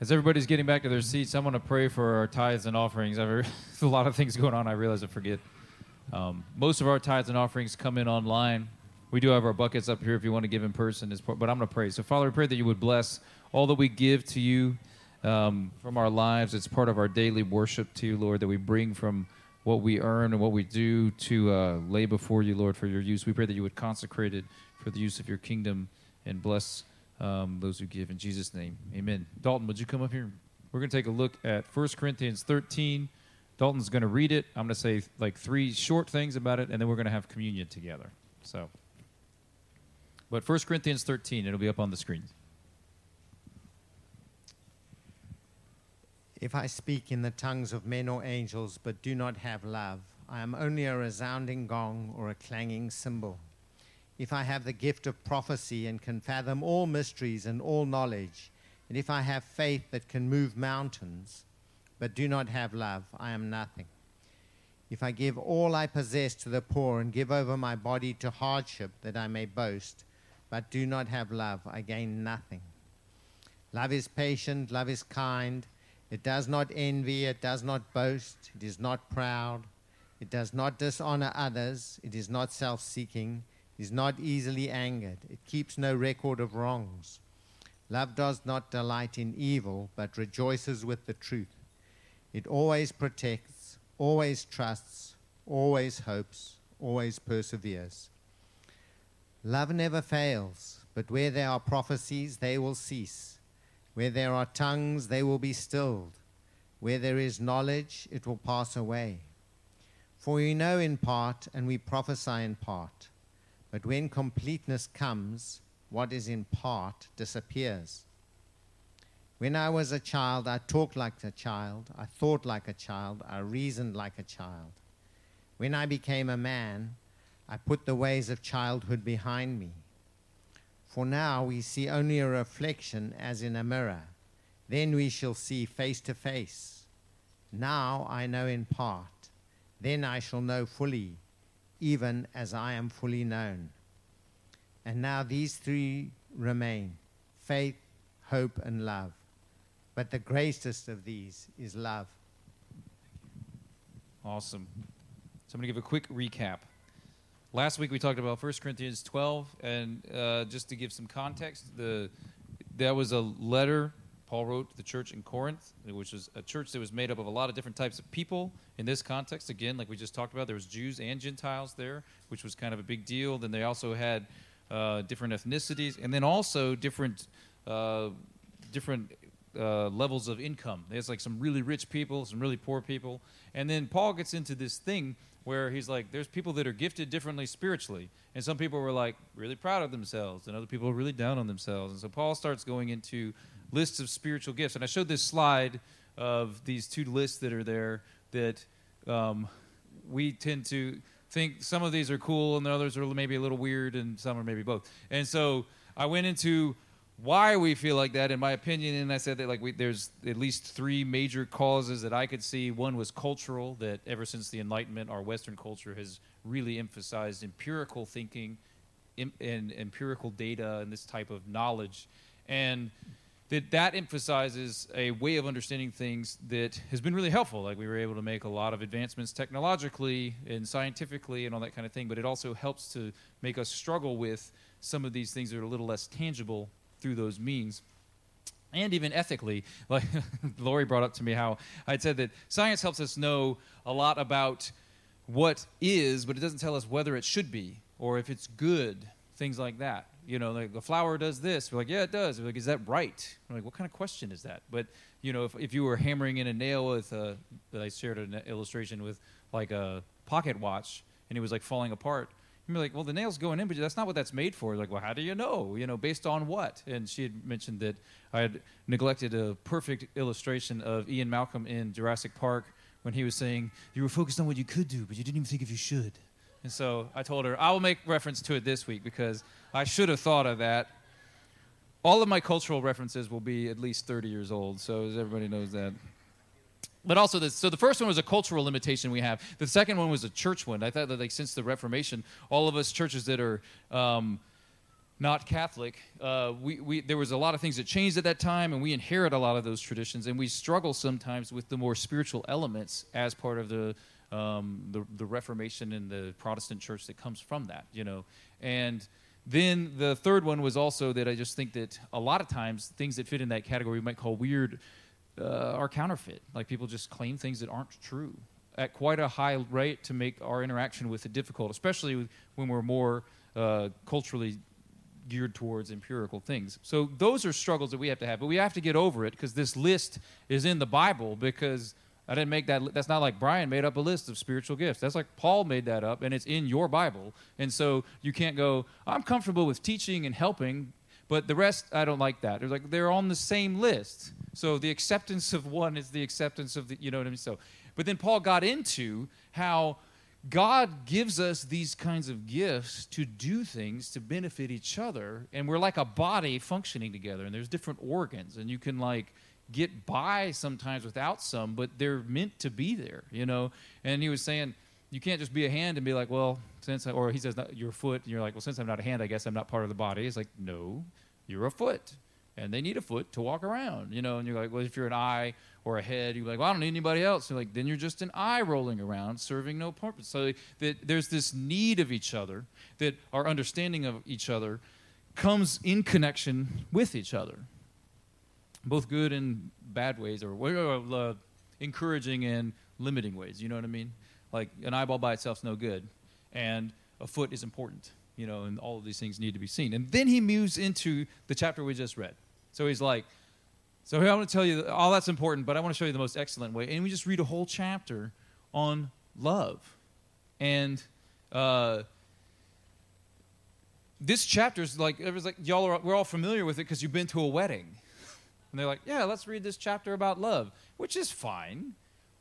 As everybody's getting back to their seats, I want to pray for our tithes and offerings. There's a lot of things going on. I realize I forget. Um, most of our tithes and offerings come in online. We do have our buckets up here if you want to give in person, but I'm going to pray. So, Father, we pray that you would bless all that we give to you um, from our lives. It's part of our daily worship to you, Lord, that we bring from what we earn and what we do to uh, lay before you, Lord, for your use. We pray that you would consecrate it for the use of your kingdom and bless um, those who give. In Jesus' name, amen. Dalton, would you come up here? We're going to take a look at 1 Corinthians 13. Dalton's going to read it. I'm going to say like three short things about it, and then we're going to have communion together. So, but 1 Corinthians 13, it'll be up on the screen. If I speak in the tongues of men or angels, but do not have love, I am only a resounding gong or a clanging cymbal if I have the gift of prophecy and can fathom all mysteries and all knowledge, and if I have faith that can move mountains, but do not have love, I am nothing. If I give all I possess to the poor and give over my body to hardship that I may boast, but do not have love, I gain nothing. Love is patient, love is kind. It does not envy, it does not boast, it is not proud, it does not dishonor others, it is not self seeking is not easily angered. It keeps no record of wrongs. Love does not delight in evil, but rejoices with the truth. It always protects, always trusts, always hopes, always perseveres. Love never fails, but where there are prophecies, they will cease. Where there are tongues, they will be stilled. Where there is knowledge, it will pass away. For we know in part, and we prophesy in part. But when completeness comes, what is in part disappears. When I was a child, I talked like a child, I thought like a child, I reasoned like a child. When I became a man, I put the ways of childhood behind me. For now we see only a reflection as in a mirror. Then we shall see face to face. Now I know in part. Then I shall know fully even as I am fully known. And now these three remain faith, hope, and love. But the greatest of these is love. Awesome. So I'm going to give a quick recap. Last week we talked about 1 Corinthians 12, and uh, just to give some context, the that was a letter Paul wrote to the church in Corinth, which was a church that was made up of a lot of different types of people. In this context, again, like we just talked about, there was Jews and Gentiles there, which was kind of a big deal. Then they also had uh, different ethnicities, and then also different uh, different uh, levels of income. There's like some really rich people, some really poor people, and then Paul gets into this thing where he's like, there's people that are gifted differently spiritually, and some people were like really proud of themselves, and other people are really down on themselves, and so Paul starts going into lists of spiritual gifts. And I showed this slide of these two lists that are there that um, we tend to think some of these are cool and the others are maybe a little weird and some are maybe both. And so I went into why we feel like that in my opinion and i said that like we, there's at least three major causes that i could see one was cultural that ever since the enlightenment our western culture has really emphasized empirical thinking and empirical data and this type of knowledge and that that emphasizes a way of understanding things that has been really helpful. Like we were able to make a lot of advancements technologically and scientifically and all that kind of thing, but it also helps to make us struggle with some of these things that are a little less tangible through those means. And even ethically, like Lori brought up to me how I'd said that science helps us know a lot about what is, but it doesn't tell us whether it should be or if it's good, things like that you know, like the flower does this. We're like, yeah, it does. We're like, is that right? We're like, what kind of question is that? But you know, if, if you were hammering in a nail with uh, a, I shared an illustration with like a pocket watch, and it was like falling apart. You'd be like, well, the nail's going in, but that's not what that's made for. Like, well, how do you know? You know, based on what? And she had mentioned that I had neglected a perfect illustration of Ian Malcolm in Jurassic Park when he was saying, you were focused on what you could do, but you didn't even think if you should. And so I told her, I will make reference to it this week because I should have thought of that. All of my cultural references will be at least 30 years old, so as everybody knows that. But also, this, so the first one was a cultural limitation we have. The second one was a church one. I thought that, like, since the Reformation, all of us churches that are um, not Catholic, uh, we, we, there was a lot of things that changed at that time, and we inherit a lot of those traditions, and we struggle sometimes with the more spiritual elements as part of the, um, the, the Reformation and the Protestant church that comes from that, you know. And then the third one was also that I just think that a lot of times things that fit in that category we might call weird uh, are counterfeit. Like people just claim things that aren't true at quite a high rate to make our interaction with it difficult, especially when we're more uh, culturally geared towards empirical things. So those are struggles that we have to have, but we have to get over it because this list is in the Bible because I didn't make that that's not like Brian made up a list of spiritual gifts. That's like Paul made that up and it's in your Bible. And so you can't go, I'm comfortable with teaching and helping, but the rest I don't like that. They're like they're on the same list. So the acceptance of one is the acceptance of the you know what I mean? So but then Paul got into how God gives us these kinds of gifts to do things to benefit each other, and we're like a body functioning together, and there's different organs, and you can like get by sometimes without some, but they're meant to be there, you know. And he was saying you can't just be a hand and be like, well, since I, or he says you're foot, and you're like, well, since I'm not a hand, I guess I'm not part of the body. It's like, no, you're a foot, and they need a foot to walk around, you know. And you're like, well, if you're an eye or a head, you're like, well, I don't need anybody else. You're like, then you're just an eye rolling around serving no purpose. So that there's this need of each other, that our understanding of each other comes in connection with each other, both good and bad ways, or uh, encouraging and limiting ways. You know what I mean? Like an eyeball by itself is no good, and a foot is important. You know, and all of these things need to be seen. And then he moves into the chapter we just read. So he's like, so here I want to tell you all that's important, but I want to show you the most excellent way. And we just read a whole chapter on love. And uh, this chapter is like, it was like y'all are, we're all familiar with it because you've been to a wedding. And they're like, yeah, let's read this chapter about love, which is fine.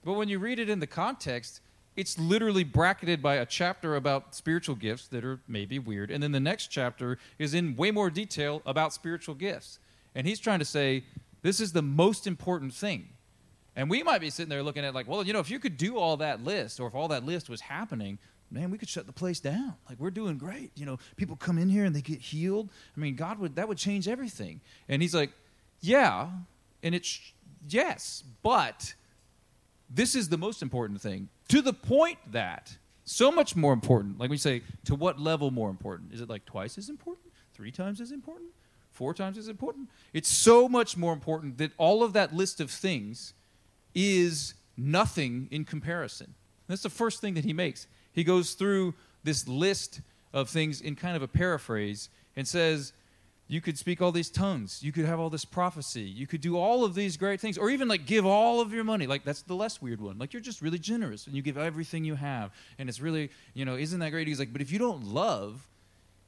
But when you read it in the context, it's literally bracketed by a chapter about spiritual gifts that are maybe weird. And then the next chapter is in way more detail about spiritual gifts. And he's trying to say, this is the most important thing. And we might be sitting there looking at like, well, you know, if you could do all that list, or if all that list was happening, man, we could shut the place down. Like we're doing great. You know, people come in here and they get healed. I mean, God would that would change everything. And he's like, yeah, and it's yes, but this is the most important thing. To the point that so much more important. Like we say, to what level more important? Is it like twice as important? Three times as important? Four times as important. It's so much more important that all of that list of things is nothing in comparison. That's the first thing that he makes. He goes through this list of things in kind of a paraphrase and says, you could speak all these tongues. You could have all this prophecy. You could do all of these great things, or even like give all of your money. Like that's the less weird one. Like you're just really generous and you give everything you have, and it's really, you know, isn't that great? He's like, but if you don't love,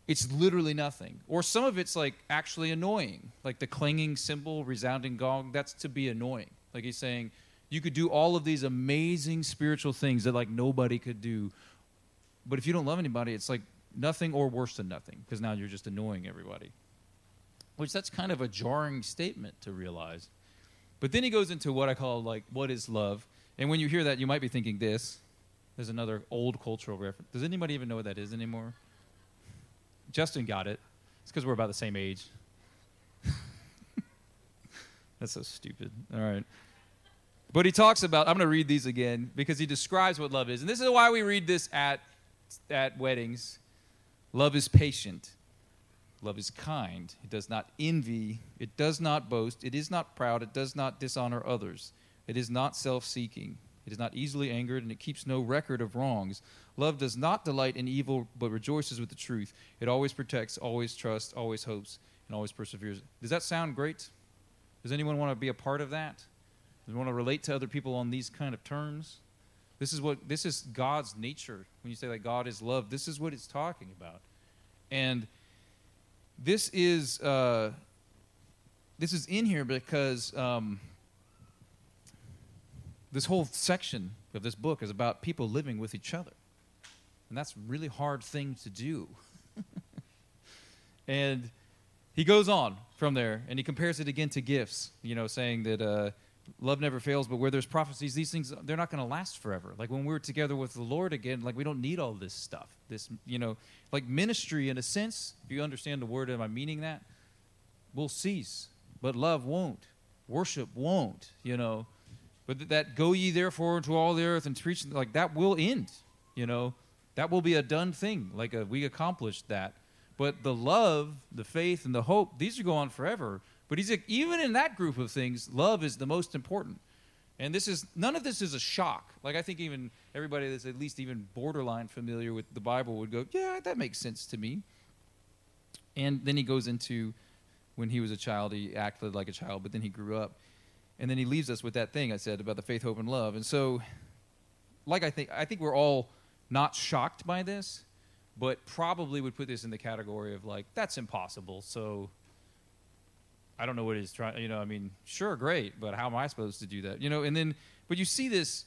it's literally nothing. Or some of it's like actually annoying, like the clanging cymbal, resounding gong, that's to be annoying. Like he's saying, you could do all of these amazing spiritual things that like nobody could do. But if you don't love anybody, it's like nothing or worse than nothing, because now you're just annoying everybody. Which that's kind of a jarring statement to realize. But then he goes into what I call like what is love. And when you hear that, you might be thinking this. There's another old cultural reference. Does anybody even know what that is anymore? Justin got it. It's because we're about the same age. That's so stupid. All right. But he talks about, I'm going to read these again because he describes what love is. And this is why we read this at, at weddings. Love is patient. Love is kind. It does not envy. It does not boast. It is not proud. It does not dishonor others. It is not self seeking. It is not easily angered, and it keeps no record of wrongs. Love does not delight in evil, but rejoices with the truth. It always protects, always trusts, always hopes, and always perseveres. Does that sound great? Does anyone want to be a part of that? Does want to relate to other people on these kind of terms? This is what this is God's nature. When you say that God is love, this is what it's talking about. And this is uh, this is in here because um, this whole section of this book is about people living with each other. And that's a really hard thing to do. and he goes on from there and he compares it again to gifts, you know, saying that uh, love never fails, but where there's prophecies, these things they're not going to last forever. Like when we're together with the Lord again, like we don't need all this stuff. This, you know, like ministry in a sense. If you understand the word, am I meaning that? Will cease, but love won't. Worship won't. You know, but that go ye therefore into all the earth and preach like that will end. You know, that will be a done thing. Like a, we accomplished that. But the love, the faith, and the hope, these are go on forever. But he's like, even in that group of things, love is the most important. And this is none of this is a shock. Like I think even everybody that's at least even borderline familiar with the Bible would go, "Yeah, that makes sense to me." And then he goes into when he was a child, he acted like a child, but then he grew up. And then he leaves us with that thing I said about the faith, hope, and love. And so, like I think, I think we're all not shocked by this, but probably would put this in the category of like, that's impossible. So I don't know what he's trying. You know, I mean, sure, great, but how am I supposed to do that? You know, and then, but you see this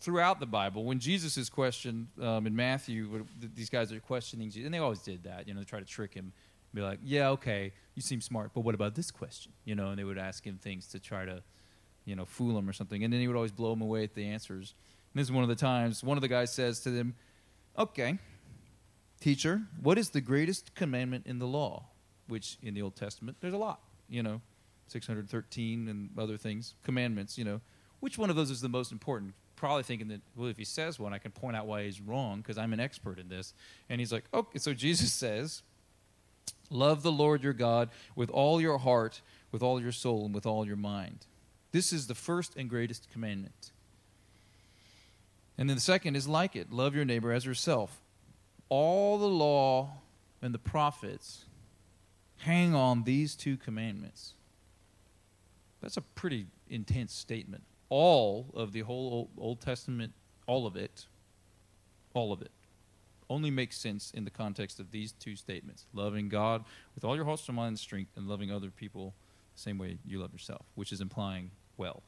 throughout the Bible when Jesus is questioned um, in Matthew. These guys are questioning Jesus, and they always did that. You know, they try to trick him, be like, "Yeah, okay, you seem smart, but what about this question?" You know, and they would ask him things to try to, you know, fool him or something, and then he would always blow them away at the answers. This is one of the times one of the guys says to them, "Okay, teacher, what is the greatest commandment in the law?" which in the Old Testament there's a lot, you know, 613 and other things, commandments, you know. Which one of those is the most important? Probably thinking that, well, if he says one, I can point out why he's wrong because I'm an expert in this. And he's like, okay, so Jesus says, Love the Lord your God with all your heart, with all your soul, and with all your mind. This is the first and greatest commandment. And then the second is like it love your neighbor as yourself. All the law and the prophets hang on these two commandments. That's a pretty intense statement. All of the whole Old Testament, all of it, all of it, only makes sense in the context of these two statements loving God with all your heart, soul, mind, and strength, and loving other people the same way you love yourself, which is implying well,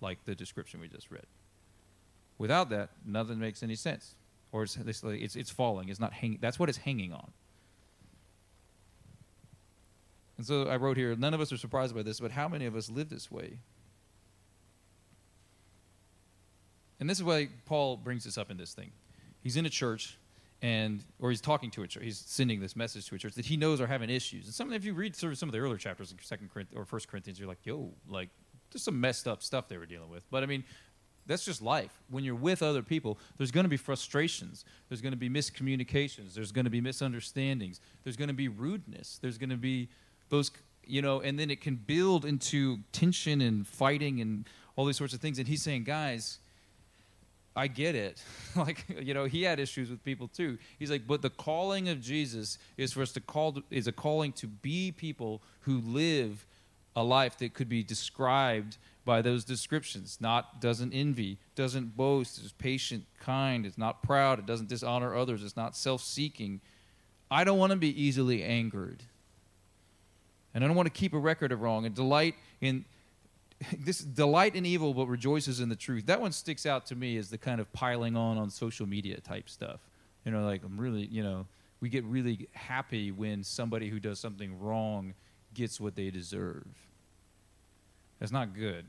like the description we just read. Without that, nothing makes any sense. Or it's, it's, it's falling. It's not hanging. That's what it's hanging on. And so I wrote here, none of us are surprised by this, but how many of us live this way? And this is why Paul brings this up in this thing. He's in a church and or he's talking to a church, he's sending this message to a church that he knows are having issues. And some if you read through some of the earlier chapters in Second Corinthians or First Corinthians, you're like, yo, like there's some messed up stuff they were dealing with. But I mean, that's just life. When you're with other people, there's going to be frustrations. There's going to be miscommunications. There's going to be misunderstandings. There's going to be rudeness. There's going to be those you know and then it can build into tension and fighting and all these sorts of things and he's saying guys i get it like you know he had issues with people too he's like but the calling of jesus is for us to call is a calling to be people who live a life that could be described by those descriptions not doesn't envy doesn't boast is patient kind is not proud it doesn't dishonor others it's not self-seeking i don't want to be easily angered and I don't want to keep a record of wrong and delight in this delight in evil but rejoices in the truth. That one sticks out to me as the kind of piling on on social media type stuff. You know, like I'm really, you know, we get really happy when somebody who does something wrong gets what they deserve. That's not good,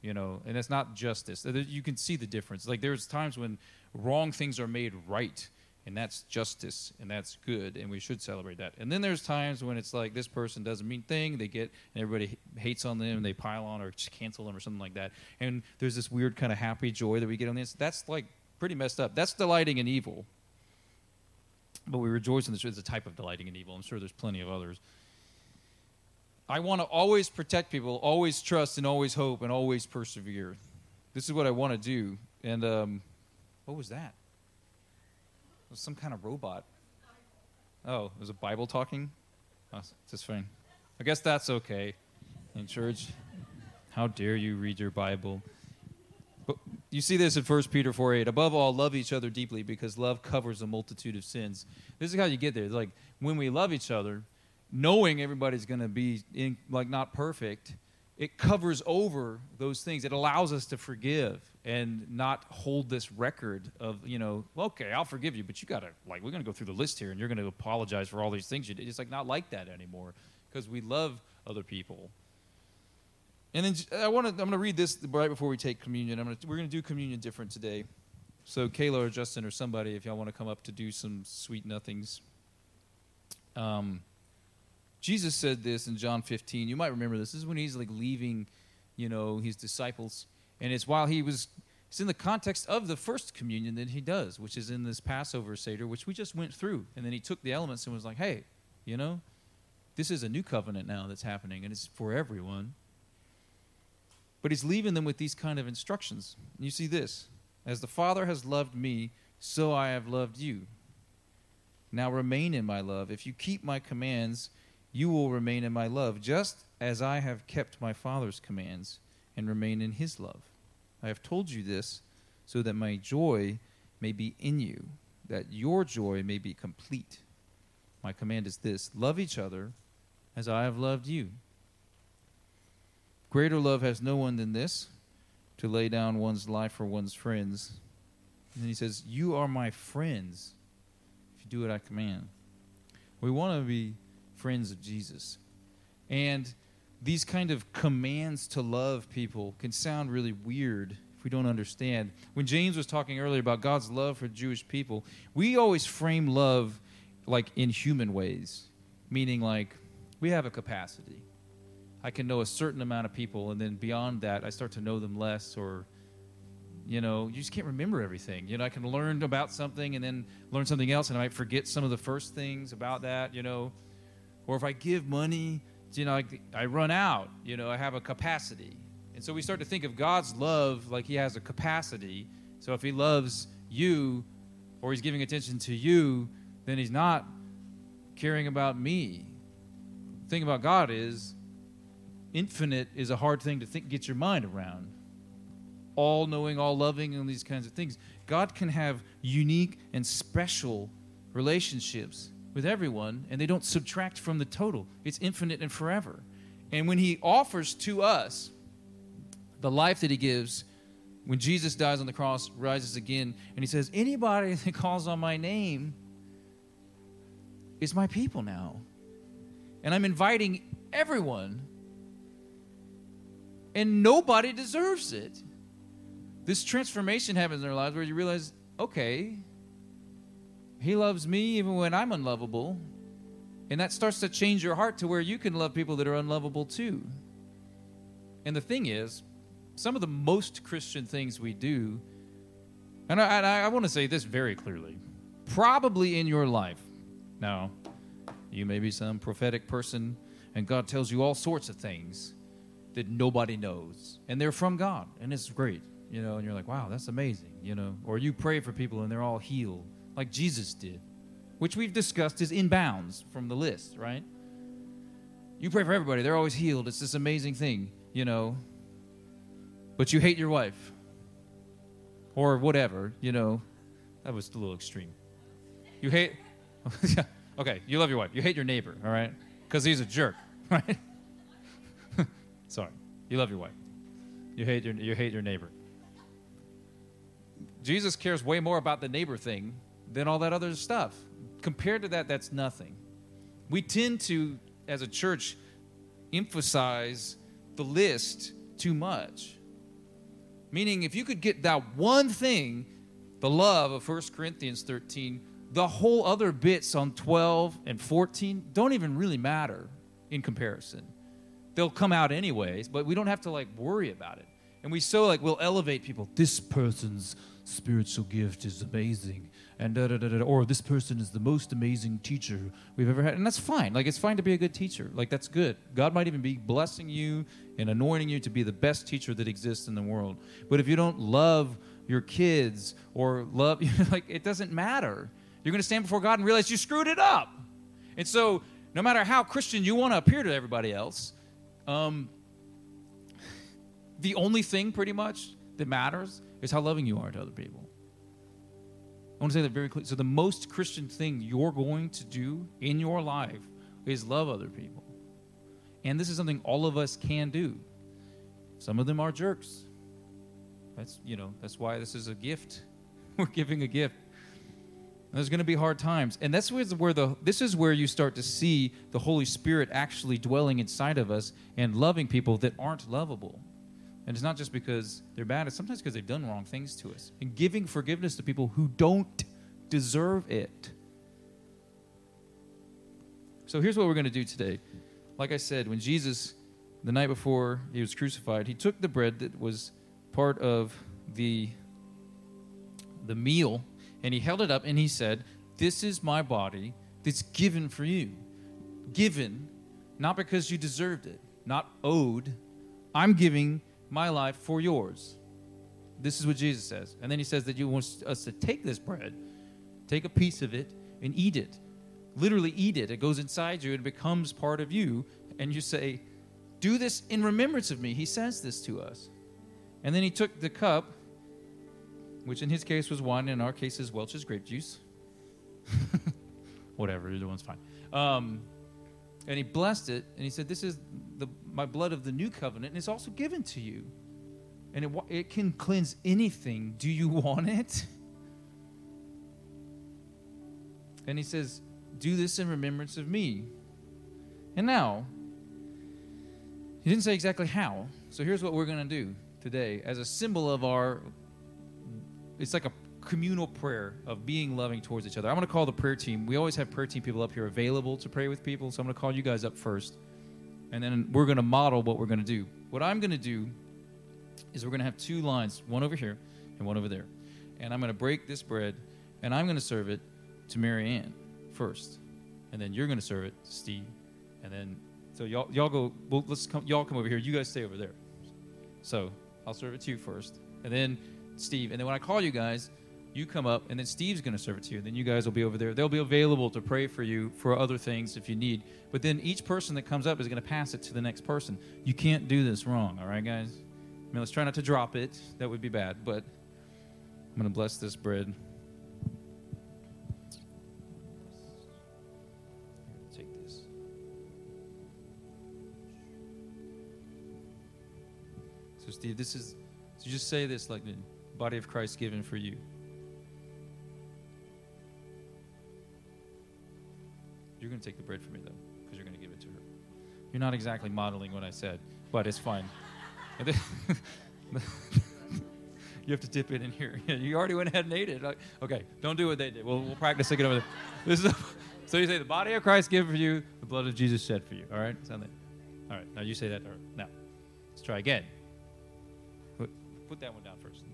you know, and that's not justice. You can see the difference. Like there's times when wrong things are made right and that's justice and that's good and we should celebrate that. And then there's times when it's like this person does a mean thing they get and everybody hates on them and they pile on or cancel them or something like that. And there's this weird kind of happy joy that we get on this. That's like pretty messed up. That's delighting in evil. But we rejoice in this it's a type of delighting in evil. I'm sure there's plenty of others i want to always protect people always trust and always hope and always persevere this is what i want to do and um, what was that was some kind of robot. Oh, it was a Bible talking? Oh, just fine. I guess that's okay in church. How dare you read your Bible? But you see this in 1 Peter 4 8. Above all, love each other deeply because love covers a multitude of sins. This is how you get there. Like when we love each other, knowing everybody's going to be in, like not perfect, it covers over those things. It allows us to forgive and not hold this record of, you know, okay, I'll forgive you, but you got to, like, we're going to go through the list here and you're going to apologize for all these things you did. It's like not like that anymore because we love other people. And then I want to. I'm going to read this right before we take communion. I'm going to. We're going to do communion different today. So Kayla or Justin or somebody, if y'all want to come up to do some sweet nothings. Um, Jesus said this in John 15. You might remember this. This is when he's like leaving, you know, his disciples, and it's while he was. It's in the context of the first communion that he does, which is in this Passover Seder, which we just went through. And then he took the elements and was like, hey, you know, this is a new covenant now that's happening, and it's for everyone. But he's leaving them with these kind of instructions. And you see this As the Father has loved me, so I have loved you. Now remain in my love. If you keep my commands, you will remain in my love, just as I have kept my Father's commands and remain in his love. I have told you this so that my joy may be in you, that your joy may be complete. My command is this love each other as I have loved you. Greater love has no one than this to lay down one's life for one's friends. And he says, You are my friends if you do what I command. We want to be friends of Jesus. And these kind of commands to love people can sound really weird if we don't understand. When James was talking earlier about God's love for Jewish people, we always frame love like in human ways, meaning like we have a capacity. I can know a certain amount of people, and then beyond that, I start to know them less, or you know, you just can't remember everything. You know, I can learn about something and then learn something else, and I might forget some of the first things about that. You know, or if I give money, you know, I, I run out. You know, I have a capacity, and so we start to think of God's love like He has a capacity. So if He loves you, or He's giving attention to you, then He's not caring about me. The thing about God is infinite is a hard thing to think get your mind around all knowing all loving and these kinds of things god can have unique and special relationships with everyone and they don't subtract from the total. It's infinite and forever. And when he offers to us the life that he gives when jesus dies on the cross rises again and he says anybody that calls on my name is my people now. And i'm inviting everyone and nobody deserves it. This transformation happens in their lives where you realize, okay, he loves me even when I'm unlovable. And that starts to change your heart to where you can love people that are unlovable too. And the thing is, some of the most Christian things we do, and I, I, I want to say this very clearly probably in your life. Now, you may be some prophetic person, and God tells you all sorts of things that nobody knows and they're from god and it's great you know and you're like wow that's amazing you know or you pray for people and they're all healed like jesus did which we've discussed is in bounds from the list right? You pray for everybody. They're always healed. It's this amazing thing you know. But you hate your wife. Or whatever you know. That was a little extreme. You hate okay you love your wife. You hate your neighbor all right? Because he's a jerk right? Sorry. You love your wife. You hate your, you hate your neighbor. Jesus cares way more about the neighbor thing than all that other stuff. Compared to that, that's nothing. We tend to, as a church, emphasize the list too much. Meaning, if you could get that one thing, the love of 1 Corinthians 13, the whole other bits on 12 and 14 don't even really matter in comparison they'll come out anyways, but we don't have to like worry about it. And we so like we'll elevate people. This person's spiritual gift is amazing, and da da da da. Or this person is the most amazing teacher we've ever had, and that's fine. Like it's fine to be a good teacher. Like that's good. God might even be blessing you and anointing you to be the best teacher that exists in the world. But if you don't love your kids or love, like it doesn't matter. You're going to stand before God and realize you screwed it up. And so, no matter how Christian you want to appear to everybody else, um, the only thing pretty much that matters is how loving you are to other people. I want to say that very clearly. So, the most Christian thing you're going to do in your life is love other people. And this is something all of us can do. Some of them are jerks. That's, you know, that's why this is a gift. We're giving a gift. There's going to be hard times, and that's where the, where the this is where you start to see the Holy Spirit actually dwelling inside of us and loving people that aren't lovable. And it's not just because they're bad; it's sometimes because they've done wrong things to us, and giving forgiveness to people who don't deserve it. So here's what we're going to do today. Like I said, when Jesus, the night before he was crucified, he took the bread that was part of the the meal and he held it up and he said, This is my body that's given for you. Given, not because you deserved it, not owed. I'm giving my life for yours. This is what Jesus says. And then he says that you want us to take this bread, take a piece of it, and eat it. Literally eat it. It goes inside you and becomes part of you. And you say, Do this in remembrance of me. He says this to us. And then he took the cup which in his case was wine, in our case is Welch's grape juice. Whatever, either one's fine. Um, and he blessed it, and he said, "This is the, my blood of the new covenant, it's also given to you, and it, it can cleanse anything. Do you want it?" And he says, "Do this in remembrance of me." And now, he didn't say exactly how. So here's what we're going to do today as a symbol of our it's like a communal prayer of being loving towards each other. I'm going to call the prayer team. We always have prayer team people up here available to pray with people. So I'm going to call you guys up first. And then we're going to model what we're going to do. What I'm going to do is we're going to have two lines, one over here and one over there. And I'm going to break this bread and I'm going to serve it to Mary Ann first. And then you're going to serve it to Steve. And then, so y'all, y'all go, well, let's come, y'all come over here. You guys stay over there. So I'll serve it to you first. And then Steve. And then when I call you guys, you come up, and then Steve's going to serve it to you. And then you guys will be over there. They'll be available to pray for you for other things if you need. But then each person that comes up is going to pass it to the next person. You can't do this wrong, all right, guys? I mean, let's try not to drop it. That would be bad. But I'm going to bless this bread. Take this. So, Steve, this is. So just say this like the body of Christ given for you. You're going to take the bread from me, though, because you're going to give it to her. You're not exactly modeling what I said, but it's fine. you have to dip it in here. you already went ahead and ate it. Okay, don't do what they did. We'll, we'll practice again over there. This is so you say the body of Christ given for you, the blood of Jesus shed for you. All right, sound. All right, now you say that. Now, let's try again. Put, put that one down first.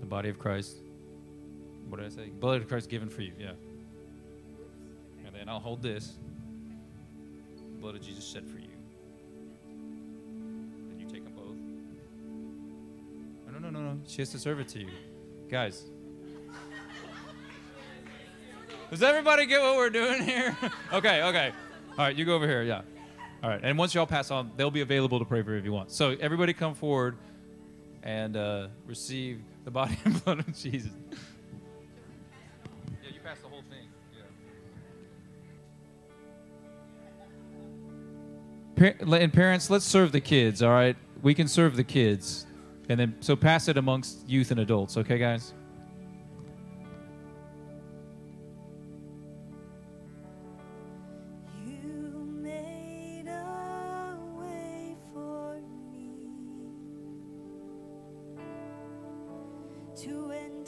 The body of Christ. What did I say? Blood of Christ given for you. Yeah. And then I'll hold this. Blood of Jesus shed for you. Then you take them both. No, no, no, no. She has to serve it to you. Guys. Does everybody get what we're doing here? okay, okay. All right, you go over here. Yeah. All right. And once y'all pass on, they'll be available to pray for you if you want. So everybody come forward and uh, receive the body and blood of Jesus past the whole thing. Yeah. And parents, let's serve the kids. All right, we can serve the kids, and then so pass it amongst youth and adults. Okay, guys. to end.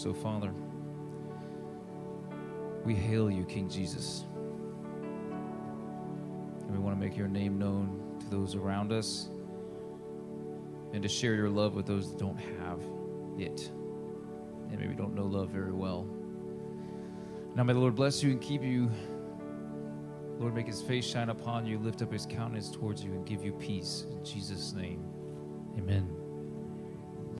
So, Father, we hail you, King Jesus. And we want to make your name known to those around us and to share your love with those that don't have it and maybe don't know love very well. Now may the Lord bless you and keep you. Lord, make his face shine upon you, lift up his countenance towards you, and give you peace. In Jesus' name, amen.